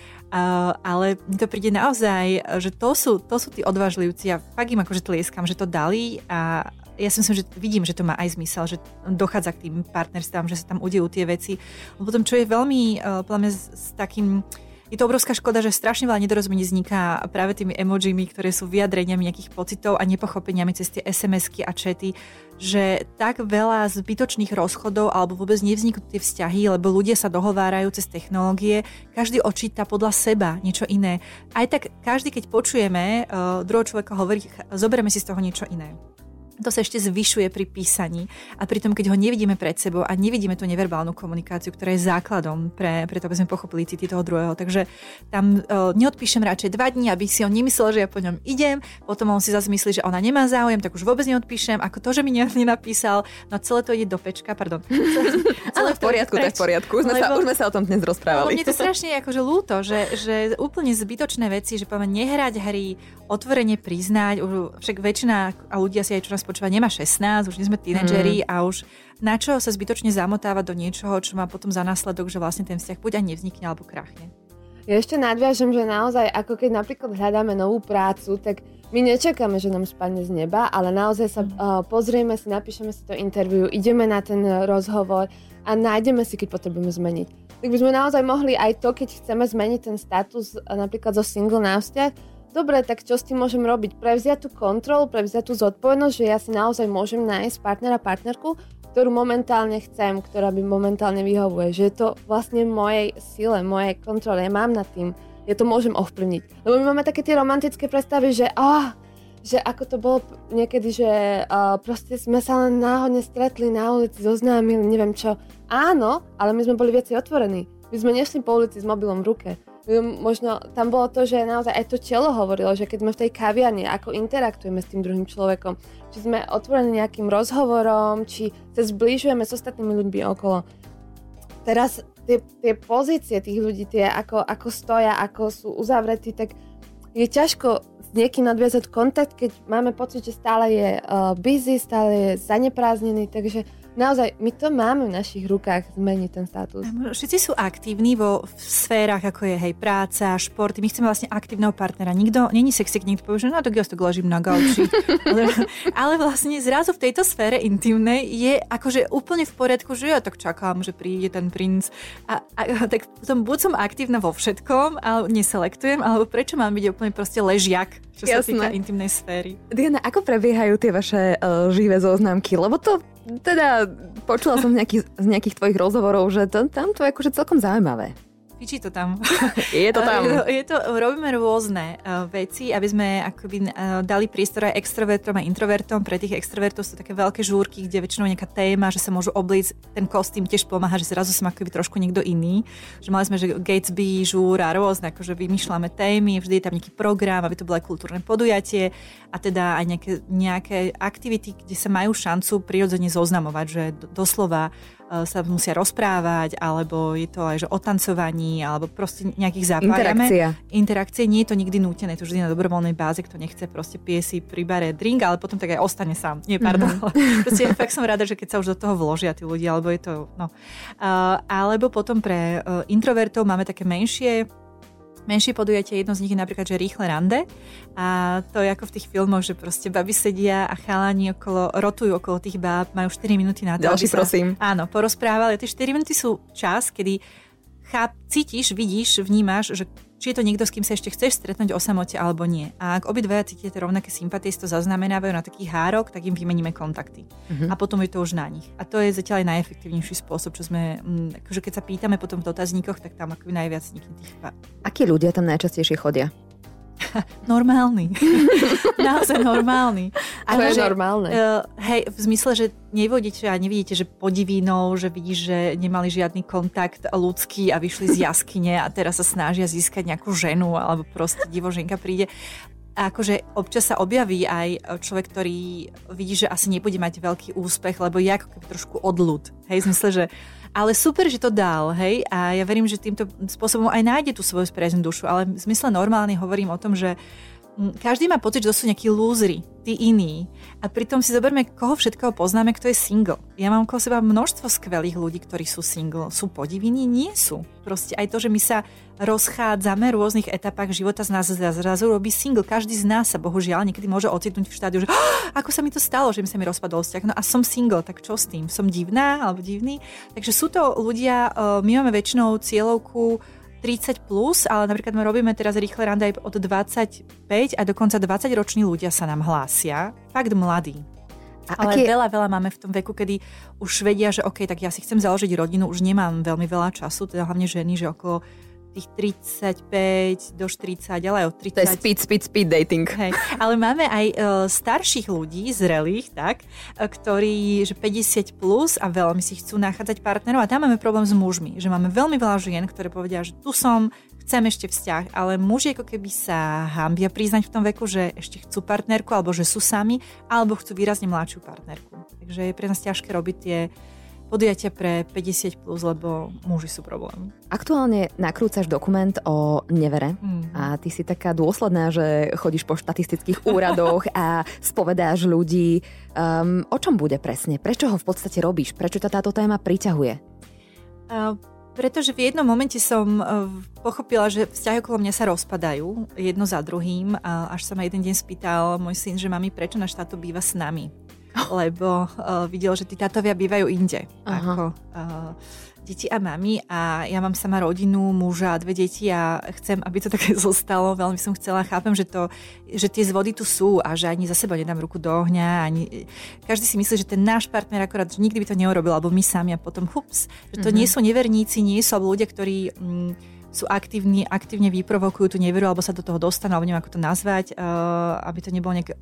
ale mi to príde naozaj, že to sú, to sú tí odvážlivci a fakt im akože tlieskam, že to dali a ja si myslím, že vidím, že to má aj zmysel, že dochádza k tým partnerstvám, že sa tam udejú tie veci. Lebo potom, čo je veľmi, uh, podľa mňa, s, s takým je to obrovská škoda, že strašne veľa nedorozumení vzniká práve tými emojimi, ktoré sú vyjadreniami nejakých pocitov a nepochopeniami cez tie SMS-ky a čety, že tak veľa zbytočných rozchodov alebo vôbec nevzniknú tie vzťahy, lebo ľudia sa dohovárajú cez technológie, každý očíta podľa seba niečo iné. Aj tak každý, keď počujeme uh, druhého človeka hovoriť, zoberieme si z toho niečo iné to sa ešte zvyšuje pri písaní a pritom, keď ho nevidíme pred sebou a nevidíme tú neverbálnu komunikáciu, ktorá je základom pre, pre to, aby sme pochopili city toho druhého. Takže tam uh, neodpíšem radšej dva dní, aby si on nemyslel, že ja po ňom idem, potom on si zase myslí, že ona nemá záujem, tak už vôbec neodpíšem, ako to, že mi nenapísal, no celé to ide do pečka, pardon. [LAUGHS] Celé, v poriadku, to je v poriadku, už sme, Lebo, sa, už sme sa o tom dnes rozprávali. Mne to strašne akože lúto, že, že úplne zbytočné veci, že poďme nehrať hry, otvorene priznať, však väčšina a ľudia si aj čo nás počúva, nemá 16, už nie sme tínedžeri mm. a už na čo sa zbytočne zamotávať do niečoho, čo má potom za následok, že vlastne ten vzťah buď aj nevznikne alebo krachne. Ja ešte nadviažem, že naozaj, ako keď napríklad hľadáme novú prácu, tak my nečakáme, že nám spadne z neba, ale naozaj sa uh, pozrieme si, napíšeme si to interviu, ideme na ten rozhovor a nájdeme si, keď potrebujeme zmeniť. Tak by sme naozaj mohli aj to, keď chceme zmeniť ten status napríklad zo single na vzťah, dobre, tak čo s tým môžem robiť? Prevziať tú kontrolu, prevziať tú zodpovednosť, že ja si naozaj môžem nájsť partnera, partnerku, ktorú momentálne chcem, ktorá by momentálne vyhovuje. Že je to vlastne mojej sile, mojej kontrole. Ja mám nad tým. Ja to môžem ovplyvniť. Lebo my máme také tie romantické predstavy, že oh, že ako to bolo niekedy, že uh, proste sme sa len náhodne stretli na ulici, zoznámili, neviem čo. Áno, ale my sme boli viacej otvorení. My sme nešli po ulici s mobilom v ruke možno tam bolo to, že naozaj aj to telo hovorilo, že keď sme v tej kaviarni, ako interaktujeme s tým druhým človekom, či sme otvorení nejakým rozhovorom, či sa zbližujeme s ostatnými ľuďmi okolo. Teraz tie, tie pozície tých ľudí, tie ako, ako stoja, ako sú uzavretí, tak je ťažko niekým nadviazať kontakt, keď máme pocit, že stále je uh, busy, stále je zanepráznený, takže naozaj my to máme v našich rukách zmeniť ten status. Všetci sú aktívni vo v sférach, ako je hej, práca, šport. My chceme vlastne aktívneho partnera. Nikto není sexy, nikto povie, že no tak ja to ležím na gauči. [LAUGHS] ale, ale vlastne zrazu v tejto sfére intimnej je akože úplne v poriadku, že ja tak čakám, že príde ten princ. A, a tak potom buď som aktívna vo všetkom, ale neselektujem, alebo prečo mám byť úplne proste ležiak, čo Jasné. sa týka intimnej sféry. Diana, ako prebiehajú tie vaše uh, živé zoznamky? Lebo to teda počula som z nejakých, z nejakých tvojich rozhovorov, že to, tam to je akože celkom zaujímavé. Fičí to tam. [LAUGHS] Je to tam. [LAUGHS] Je to, robíme rôzne uh, veci, aby sme akoby uh, dali priestor aj extrovertom a introvertom. Pre tých extrovertov sú také veľké žúrky, kde väčšinou nejaká téma, že sa môžu oblíť. Ten kostým tiež pomáha, že zrazu som akoby trošku niekto iný. Že mali sme, že Gatesby, žúr a rôzne, akože vymýšľame témy, vždy je tam nejaký program, aby to bolo aj kultúrne podujatie a teda aj nejaké, nejaké aktivity, kde sa majú šancu prirodzene zoznamovať, že doslova sa musia rozprávať, alebo je to aj že o tancovaní, alebo proste nejakých zapájame. Interakcia. Interakcie. Nie je to nikdy nútené, to vždy na dobrovoľnej báze, kto nechce proste pie si pribere drink, ale potom tak aj ostane sám. Nie, pardon. Mm-hmm. proste fakt som rada, že keď sa už do toho vložia tí ľudia, alebo je to, no. Uh, alebo potom pre uh, introvertov máme také menšie menšie podujatie, jedno z nich je napríklad, že rýchle rande a to je ako v tých filmoch, že proste baby sedia a chalani okolo, rotujú okolo tých báb, majú 4 minúty na to, Ďalší, sa, prosím. Áno, porozprávali. Tie 4 minúty sú čas, kedy cháp, cítiš, vidíš, vnímaš, že či je to niekto, s kým sa ešte chceš stretnúť o samote alebo nie. A ak obidvaja cítite rovnaké sympatie, si to zaznamenávajú na taký hárok, tak im vymeníme kontakty. Uh-huh. A potom je to už na nich. A to je zatiaľ aj najefektívnejší spôsob, čo sme, m, akože keď sa pýtame potom v dotazníkoch, tak tam akoby najviac vznikne tých Akí ľudia tam najčastejšie chodia? [LAUGHS] normálny. [LAUGHS] Naozaj normálny. To je normálne. Uh, hej, v zmysle, že nevodíte a nevidíte, že podivínou, že vidíš, že nemali žiadny kontakt ľudský a vyšli z jaskyne a teraz sa snažia získať nejakú ženu alebo proste divoženka príde. A akože občas sa objaví aj človek, ktorý vidí, že asi nebude mať veľký úspech, lebo je ako keby trošku odľud. Hej, zmysle, že ale super, že to dal, hej, a ja verím, že týmto spôsobom aj nájde tú svoju sprezenú dušu, ale v zmysle normálne hovorím o tom, že každý má pocit, že to sú nejakí lúzry, tí iní. A pritom si zoberme, koho všetkého poznáme, kto je single. Ja mám okolo seba množstvo skvelých ľudí, ktorí sú single. Sú podivní? Nie sú. Proste aj to, že my sa rozchádzame v rôznych etapách života z nás zrazu robí single. Každý z nás sa bohužiaľ niekedy môže ocitnúť v štádiu, že oh, ako sa mi to stalo, že mi sa mi rozpadol vzťah. No a som single, tak čo s tým? Som divná alebo divný? Takže sú to ľudia, eh, my máme väčšinou cieľovku 30 plus, ale napríklad my robíme teraz rýchle rande aj od 25 a dokonca 20 roční ľudia sa nám hlásia. Fakt mladí. A ale aký... veľa, veľa máme v tom veku, kedy už vedia, že OK, tak ja si chcem založiť rodinu, už nemám veľmi veľa času, teda hlavne ženy, že okolo tých 35 do 40, ale aj od 30. To je speed, speed, speed dating. Hej. Ale máme aj uh, starších ľudí, zrelých, tak, uh, ktorí, že 50 plus a veľmi si chcú nachádzať partnerov a tam máme problém s mužmi, že máme veľmi veľa žien, ktoré povedia, že tu som, chcem ešte vzťah, ale muži ako keby sa hambia priznať v tom veku, že ešte chcú partnerku, alebo že sú sami, alebo chcú výrazne mladšiu partnerku. Takže je pre nás ťažké robiť tie podujatia pre 50 plus, lebo muži sú problém. Aktuálne nakrúcaš dokument o nevere mm. a ty si taká dôsledná, že chodíš po štatistických [LAUGHS] úradoch a spovedáš ľudí. Um, o čom bude presne? Prečo ho v podstate robíš? Prečo ťa táto téma priťahuje? Uh, pretože v jednom momente som uh, pochopila, že vzťahy okolo mňa sa rozpadajú jedno za druhým a až sa ma jeden deň spýtal môj syn, že mami, prečo náš táto býva s nami? [LAUGHS] lebo uh, videl, že tí tatovia bývajú inde Aha. ako uh, deti a mami a ja mám sama rodinu, muža a dve deti a chcem, aby to [LAUGHS] také zostalo. Veľmi som chcela, chápem, že, to, že tie zvody tu sú a že ani za seba nedám ruku do ohňa. Ani... Každý si myslí, že ten náš partner akorát že nikdy by to neurobil, alebo my sami a potom hups. Že to mm-hmm. nie sú neverníci, nie sú ľudia, ktorí... Mm, sú aktívni, aktívne vyprovokujú tú neveru alebo sa do toho dostanú, alebo neviem, ako to nazvať, uh, aby to nebolo nejaké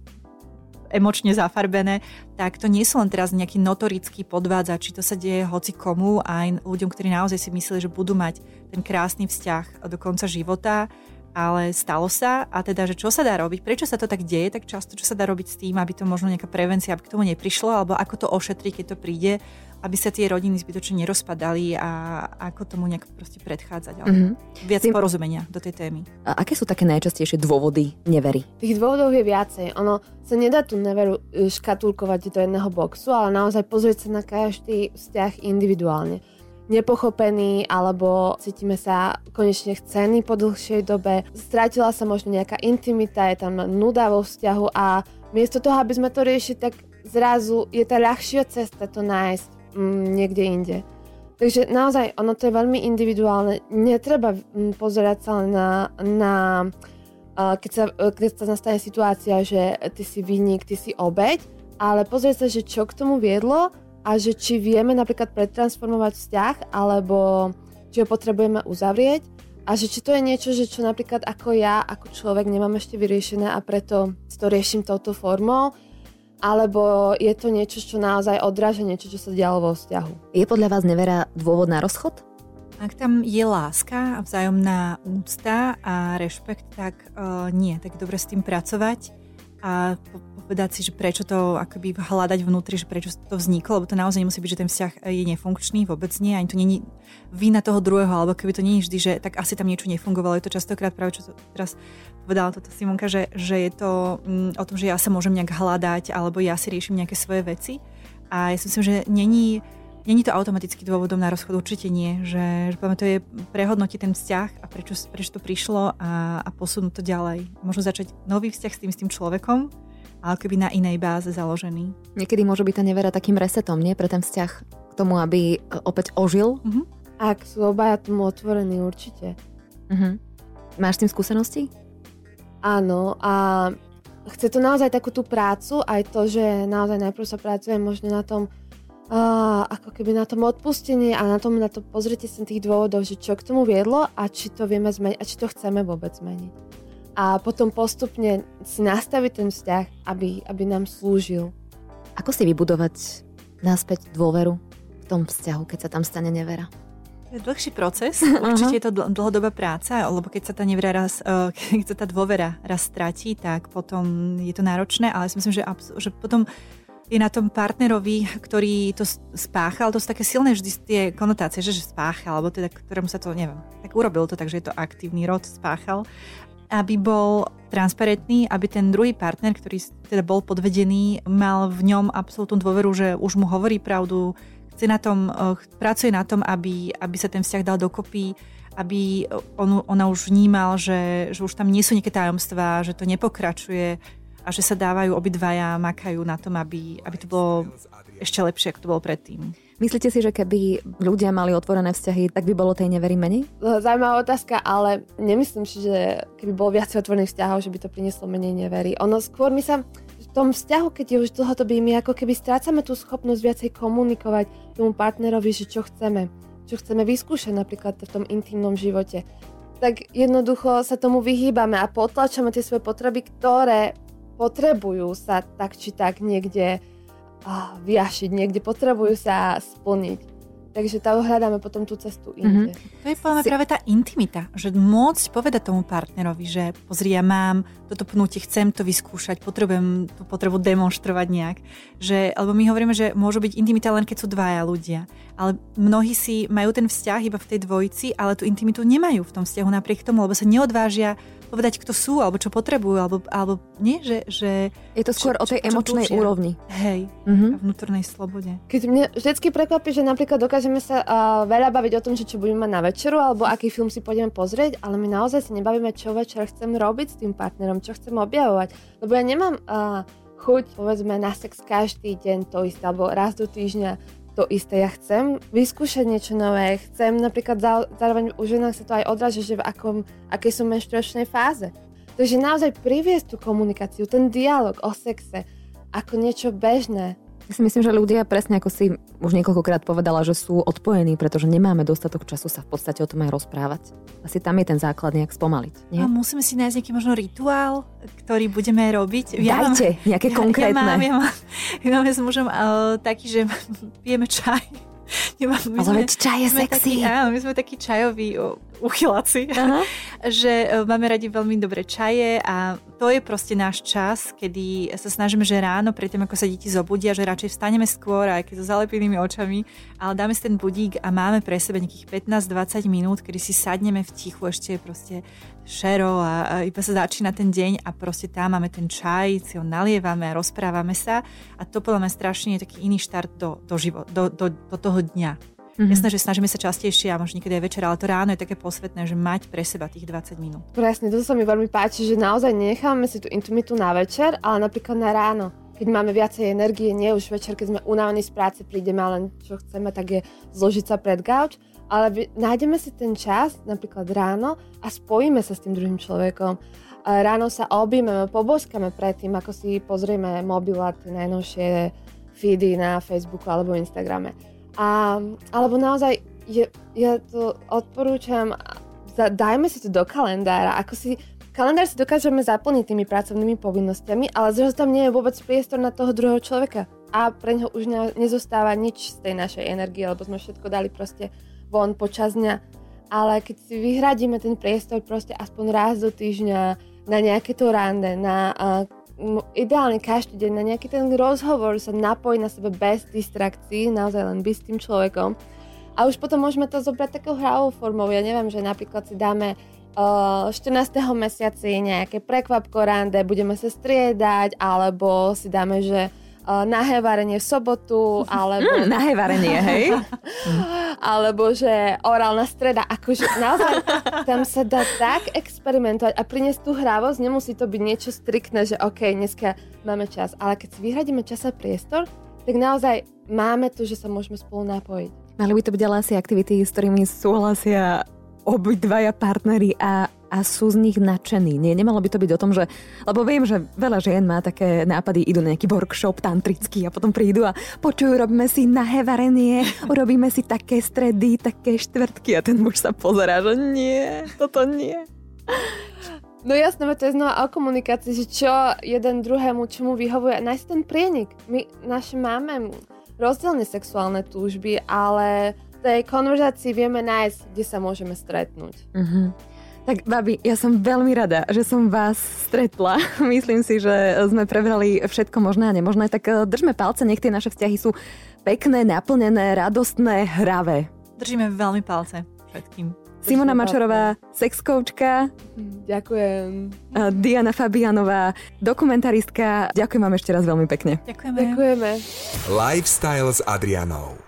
emočne zafarbené, tak to nie sú len teraz nejaký notorický podvádzač, či to sa deje hoci komu, aj ľuďom, ktorí naozaj si mysleli, že budú mať ten krásny vzťah do konca života, ale stalo sa a teda, že čo sa dá robiť, prečo sa to tak deje, tak často čo sa dá robiť s tým, aby to možno nejaká prevencia, aby k tomu neprišlo, alebo ako to ošetriť, keď to príde, aby sa tie rodiny zbytočne nerozpadali a ako tomu nejak proste predchádzať. Mm-hmm. Viac Tým... porozumenia do tej témy. A aké sú také najčastejšie dôvody nevery? Tých dôvodov je viacej. Ono sa nedá tú neveru e, škatulkovať do jedného boxu, ale naozaj pozrieť sa na každý vzťah individuálne nepochopený alebo cítime sa konečne chcení po dlhšej dobe. Strátila sa možno nejaká intimita, je tam nuda vo vzťahu a miesto toho, aby sme to riešili, tak zrazu je tá ľahšia cesta to nájsť mm, niekde inde. Takže naozaj ono to je veľmi individuálne. Netreba mm, pozerať sa na, na keď, sa, keď sa nastane situácia, že ty si vinník, ty si obeď, ale pozrieť sa, že čo k tomu viedlo a že či vieme napríklad pretransformovať vzťah alebo či ho potrebujeme uzavrieť a že či to je niečo, že čo napríklad ako ja, ako človek nemám ešte vyriešené a preto to riešim touto formou alebo je to niečo, čo naozaj odráža niečo, čo sa dialo vo vzťahu. Je podľa vás nevera dôvod na rozchod? Ak tam je láska a vzájomná úcta a rešpekt, tak uh, nie, tak dobre s tým pracovať a povedať si, že prečo to akoby hľadať vnútri, že prečo to vzniklo, lebo to naozaj nemusí byť, že ten vzťah je nefunkčný, vôbec nie, ani to není vina toho druhého, alebo keby to nie vždy, že tak asi tam niečo nefungovalo. Je to častokrát práve, čo to teraz povedala toto Simonka, že, že je to mm, o tom, že ja sa môžem nejak hľadať, alebo ja si riešim nejaké svoje veci. A ja si myslím, že není Není to automaticky dôvodom na rozchod, určite nie. Že, že to je prehodnotiť ten vzťah a prečo, prečo to prišlo a, a posunúť to ďalej. Možno začať nový vzťah s tým, s tým človekom, ale keby na inej báze založený. Niekedy môže byť tá nevera takým resetom, nie? Pre ten vzťah k tomu, aby opäť ožil. Uh-huh. Ak sú obaja tomu otvorení, určite. Uh-huh. Máš s tým skúsenosti? Áno a chce to naozaj takú tú prácu, aj to, že naozaj najprv sa pracuje možno na tom, uh, ako keby na tom odpustení a na tom, na to pozrite sa tých dôvodov, že čo k tomu viedlo a či to vieme zmeniť a či to chceme vôbec zmeniť. A potom postupne si nastaviť ten vzťah, aby, aby nám slúžil. Ako si vybudovať naspäť dôveru v tom vzťahu, keď sa tam stane nevera? je dlhší proces, [LAUGHS] určite je to dlhodobá práca, lebo keď sa tá nevera raz, uh, [LAUGHS] keď sa tá dôvera raz stratí, tak potom je to náročné, ale si myslím, že, že potom je na tom partnerovi, ktorý to spáchal, to sú také silné vždy tie konotácie, že, že spáchal, alebo teda ktorému sa to, neviem, tak urobil to, takže je to aktívny rod, spáchal, aby bol transparentný, aby ten druhý partner, ktorý teda bol podvedený, mal v ňom absolútnu dôveru, že už mu hovorí pravdu, chce na tom, eh, pracuje na tom, aby, aby sa ten vzťah dal dokopy, aby on, ona už vnímal, že, že už tam nie sú nejaké tajomstvá, že to nepokračuje, a že sa dávajú obidvaja, makajú na tom, aby, aby to bolo ešte lepšie, ako to bolo predtým. Myslíte si, že keby ľudia mali otvorené vzťahy, tak by bolo tej nevery menej? Zajímavá otázka, ale nemyslím si, že keby bolo viac otvorených vzťahov, že by to prinieslo menej nevery. Ono skôr my sa v tom vzťahu, keď je už dlhodobý, my ako keby strácame tú schopnosť viacej komunikovať tomu partnerovi, že čo chceme, čo chceme vyskúšať napríklad v tom intimnom živote tak jednoducho sa tomu vyhýbame a potlačame tie svoje potreby, ktoré potrebujú sa tak či tak niekde vyjašiť, niekde potrebujú sa splniť. Takže tam hľadáme potom tú cestu inde. Mm-hmm. To je podľa si... práve tá intimita, že môcť povedať tomu partnerovi, že pozri, ja mám toto pnutie, chcem to vyskúšať, potrebujem tú potrebu demonstrovať nejak. Že, alebo my hovoríme, že môžu byť intimita len keď sú dvaja ľudia. Ale mnohí si majú ten vzťah iba v tej dvojici, ale tú intimitu nemajú v tom vzťahu napriek tomu, lebo sa neodvážia povedať, kto sú, alebo čo potrebujú, alebo, alebo nie, že, že... Je to skôr čo, o tej čo, emočnej čo úrovni. Hej, mm-hmm. a vnútornej slobode. Keď mne vždycky prekvapí, že napríklad dokážeme sa uh, veľa baviť o tom, že čo budeme mať na večeru, alebo aký film si pôjdeme pozrieť, ale my naozaj sa nebavíme, čo večer chcem robiť s tým partnerom, čo chcem objavovať. Lebo ja nemám uh, chuť, povedzme, na sex každý deň to isté, alebo raz do týždňa to isté. Ja chcem vyskúšať niečo nové, chcem napríklad zároveň u ženách sa to aj odráža, že v akom, akej sú menštruačnej fáze. Takže naozaj priviesť tú komunikáciu, ten dialog o sexe ako niečo bežné, ja si myslím, že ľudia, presne ako si už niekoľkokrát povedala, že sú odpojení, pretože nemáme dostatok času sa v podstate o tom aj rozprávať. Asi tam je ten základ nejak spomaliť. Nie? A musíme si nájsť nejaký možno rituál, ktorý budeme robiť. Ja Dajte mám, nejaké [LAUGHS] ja, konkrétne. Ja mám, ja mám, ja máme s mužom uh, taký, že [LAUGHS] pijeme čaj. [LAUGHS] Ja mám, my Ale sme, čaj je sexy. Taký, áno, my sme takí čajoví uchyláci, [LAUGHS] že e, máme radi veľmi dobré čaje a to je proste náš čas, kedy sa snažíme, že ráno, predtým ako sa deti zobudia, že radšej vstaneme skôr, aj keď so zalepenými očami, ale dáme si ten budík a máme pre sebe nejakých 15-20 minút, kedy si sadneme v tichu ešte proste šero a, iba sa začína ten deň a proste tam máme ten čaj, si ho nalievame a rozprávame sa a to podľa mňa strašne je taký iný štart do, do, život, do, do, do toho dňa. Mm-hmm. Jasné, že snažíme sa častejšie a možno niekedy aj večer, ale to ráno je také posvetné, že mať pre seba tých 20 minút. Presne, to sa mi veľmi páči, že naozaj necháme si tú intimitu na večer, ale napríklad na ráno keď máme viacej energie, nie už večer, keď sme unavení z práce, prídeme a len čo chceme, tak je zložiť sa pred gauč, ale nájdeme si ten čas, napríklad ráno a spojíme sa s tým druhým človekom. Ráno sa objmeme, poboskame predtým, ako si pozrieme mobil a tie najnovšie feedy na Facebooku alebo Instagrame. A, alebo naozaj, je, ja to odporúčam, dajme si to do kalendára, ako si Kalendár si dokážeme zaplniť tými pracovnými povinnosťami, ale zrazu tam nie je vôbec priestor na toho druhého človeka. A pre neho už ne, nezostáva nič z tej našej energie, lebo sme všetko dali proste von počas dňa. Ale keď si vyhradíme ten priestor proste aspoň raz do týždňa na nejaké to rande, na uh, ideálne každý deň, na nejaký ten rozhovor sa napojiť na sebe bez distrakcií, naozaj len byť s tým človekom. A už potom môžeme to zobrať takou hravou formou. Ja neviem, že napríklad si dáme 14. mesiaci nejaké prekvapko rande, budeme sa striedať, alebo si dáme, že nahé varenie v sobotu, [LAUGHS] alebo... Mm, nahé varenie, hej? [LAUGHS] alebo že orálna streda, akože naozaj tam sa dá tak experimentovať a priniesť tú hravosť, nemusí to byť niečo striktné, že OK, dneska máme čas, ale keď si vyhradíme čas a priestor, tak naozaj máme to, že sa môžeme spolu napojiť. Mali by to byť ale asi aktivity, s ktorými súhlasia obidvaja partnery a, a sú z nich nadšení. Nie, nemalo by to byť o tom, že... Lebo viem, že veľa žien má také nápady, idú na nejaký workshop tantrický a potom prídu a počujú, robíme si nahé varenie, urobíme si také stredy, také štvrtky a ten muž sa pozerá, že nie, toto nie. No jasné, to je znova o komunikácii, že čo jeden druhému, čomu vyhovuje, nájsť ten prienik. My naše máme rozdielne sexuálne túžby, ale tej konverzácii vieme nájsť, kde sa môžeme stretnúť. Uh-huh. Tak, babi, ja som veľmi rada, že som vás stretla. [LAUGHS] Myslím si, že sme prebrali všetko možné a nemožné, tak eh, držme palce, nech tie naše vzťahy sú pekné, naplnené, radostné, hravé. Držíme veľmi palce všetkým. Simona Mačarová, sexkoučka. Ďakujem. Diana Fabianová, dokumentaristka. Ďakujem vám ešte raz veľmi pekne. Ďakujeme. Ďakujeme. Lifestyle s Adrianou.